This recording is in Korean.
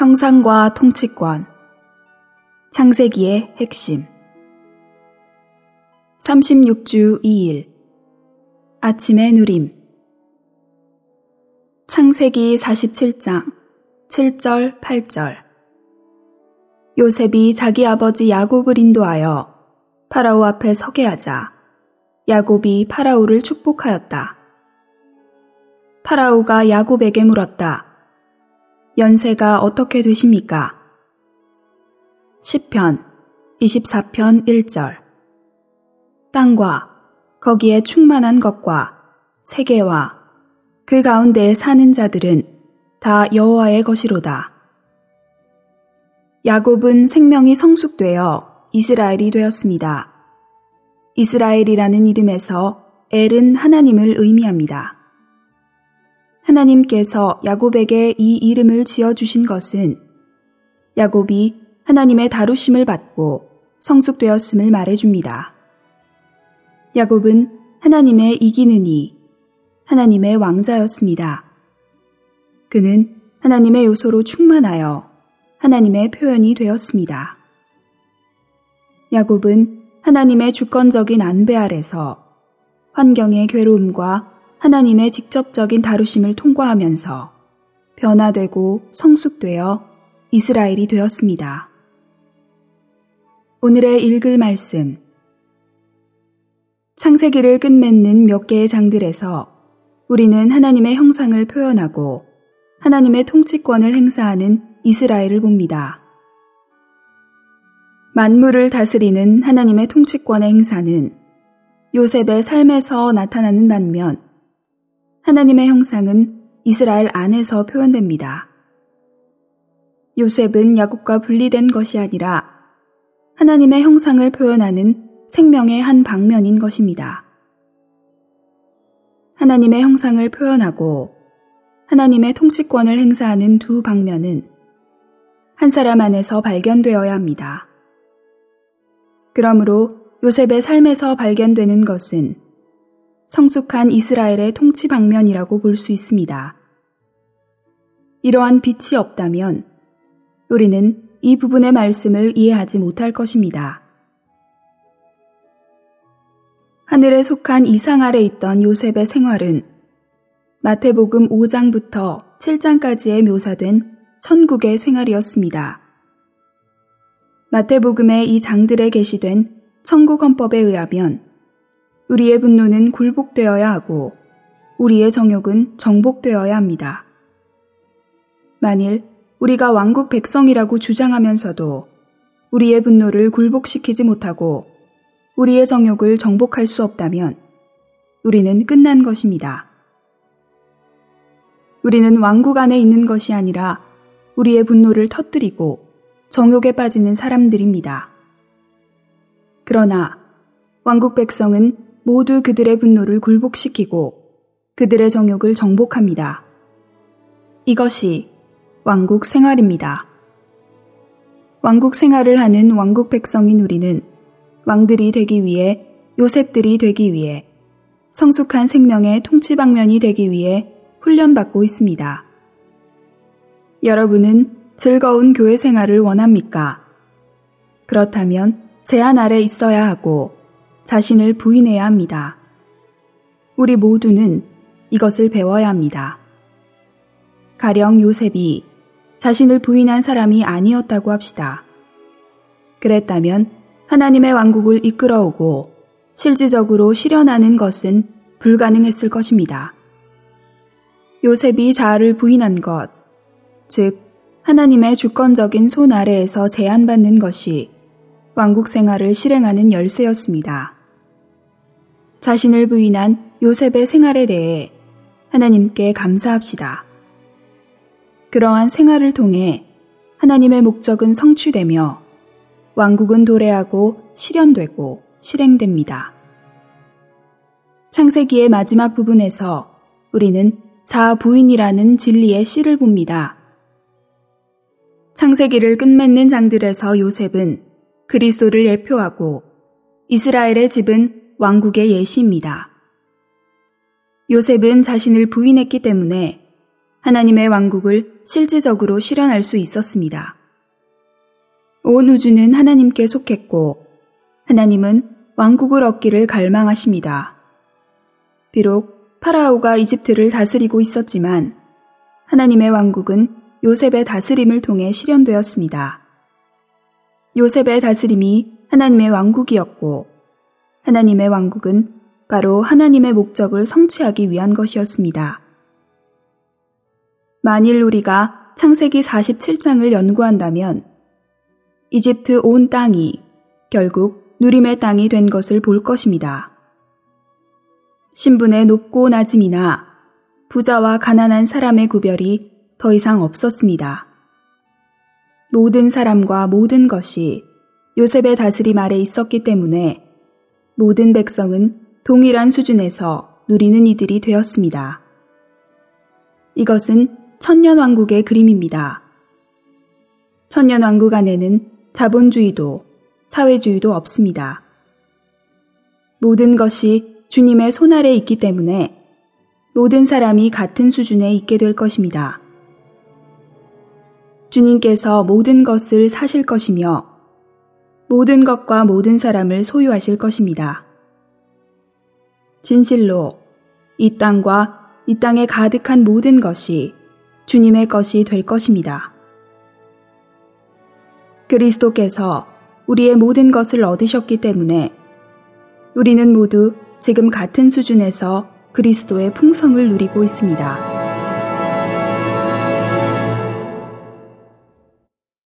형상과 통치권. 창세기의 핵심. 36주 2일. 아침의 누림. 창세기 47장 7절 8절. 요셉이 자기 아버지 야곱을 인도하여 파라오 앞에 서게 하자 야곱이 파라오를 축복하였다. 파라오가 야곱에게 물었다. 연세가 어떻게 되십니까? 10편 24편 1절 땅과 거기에 충만한 것과 세계와 그 가운데에 사는 자들은 다 여호와의 것이로다. 야곱은 생명이 성숙되어 이스라엘이 되었습니다. 이스라엘이라는 이름에서 엘은 하나님을 의미합니다. 하나님께서 야곱에게 이 이름을 지어주신 것은 야곱이 하나님의 다루심을 받고 성숙되었음을 말해줍니다. 야곱은 하나님의 이기는 이, 하나님의 왕자였습니다. 그는 하나님의 요소로 충만하여 하나님의 표현이 되었습니다. 야곱은 하나님의 주권적인 안배 아래서 환경의 괴로움과 하나님의 직접적인 다루심을 통과하면서 변화되고 성숙되어 이스라엘이 되었습니다. 오늘의 읽을 말씀. 창세기를 끝맺는 몇 개의 장들에서 우리는 하나님의 형상을 표현하고 하나님의 통치권을 행사하는 이스라엘을 봅니다. 만물을 다스리는 하나님의 통치권의 행사는 요셉의 삶에서 나타나는 반면 하나님의 형상은 이스라엘 안에서 표현됩니다. 요셉은 야곱과 분리된 것이 아니라 하나님의 형상을 표현하는 생명의 한 방면인 것입니다. 하나님의 형상을 표현하고 하나님의 통치권을 행사하는 두 방면은 한 사람 안에서 발견되어야 합니다. 그러므로 요셉의 삶에서 발견되는 것은 성숙한 이스라엘의 통치 방면이라고 볼 수 있습니다. 이러한 빛이 없다면 우리는 이 부분의 말씀을 이해하지 못할 것입니다. 하늘에 속한 이상 아래 있던 요셉의 생활은 마태복음 5장부터 7장까지에 묘사된 천국의 생활이었습니다. 마태복음의 이 장들에 게시된 천국 헌법에 의하면 우리의 분노는 굴복되어야 하고 우리의 정욕은 정복되어야 합니다. 만일 우리가 왕국 백성이라고 주장하면서도 우리의 분노를 굴복시키지 못하고 우리의 정욕을 정복할 수 없다면 우리는 끝난 것입니다. 우리는 왕국 안에 있는 것이 아니라 우리의 분노를 터뜨리고 정욕에 빠지는 사람들입니다. 그러나 왕국 백성은 모두 그들의 분노를 굴복시키고 그들의 정욕을 정복합니다. 이것이 왕국 생활입니다. 왕국 생활을 하는 왕국 백성인 우리는 왕들이 되기 위해 요셉들이 되기 위해 성숙한 생명의 통치 방면이 되기 위해 훈련받고 있습니다. 여러분은 즐거운 교회 생활을 원합니까? 그렇다면 제한 아래 있어야 하고 자신을 부인해야 합니다. 우리 모두는 이것을 배워야 합니다. 가령 요셉이 자신을 부인한 사람이 아니었다고 합시다. 그랬다면 하나님의 왕국을 이끌어오고 실질적으로 실현하는 것은 불가능했을 것입니다. 요셉이 자아를 부인한 것, 즉, 하나님의 주권적인 손 아래에서 제한받는 것이 왕국 생활을 실행하는 열쇠였습니다. 자신을 부인한 요셉의 생활에 대해 하나님께 감사합시다. 그러한 생활을 통해 하나님의 목적은 성취되며 왕국은 도래하고 실현되고 실행됩니다. 창세기의 마지막 부분에서 우리는 자아 부인이라는 진리의 씨를 봅니다. 창세기를 끝맺는 장들에서 요셉은 그리스도를 예표하고 이스라엘의 집은 왕국의 예시입니다. 요셉은 자신을 부인했기 때문에 하나님의 왕국을 실질적으로 실현할 수 있었습니다. 온 우주는 하나님께 속했고 하나님은 왕국을 얻기를 갈망하십니다. 비록 파라오가 이집트를 다스리고 있었지만 하나님의 왕국은 요셉의 다스림을 통해 실현되었습니다. 요셉의 다스림이 하나님의 왕국이었고 하나님의 왕국은 바로 하나님의 목적을 성취하기 위한 것이었습니다. 만일 우리가 창세기 47장을 연구한다면 이집트 온 땅이 결국 누림의 땅이 된 것을 볼 것입니다. 신분의 높고 낮음이나 부자와 가난한 사람의 구별이 더 이상 없었습니다. 모든 사람과 모든 것이 요셉의 다스림 아래 있었기 때문에 모든 백성은 동일한 수준에서 누리는 이들이 되었습니다. 이것은 천년왕국의 그림입니다. 천년왕국 안에는 자본주의도 사회주의도 없습니다. 모든 것이 주님의 손 아래 있기 때문에 모든 사람이 같은 수준에 있게 될 것입니다. 주님께서 모든 것을 사실 것이며 모든 것과 모든 사람을 소유하실 것입니다. 진실로 이 땅과 이 땅에 가득한 모든 것이 주님의 것이 될 것입니다. 그리스도께서 우리의 모든 것을 얻으셨기 때문에 우리는 모두 지금 같은 수준에서 그리스도의 풍성을 누리고 있습니다.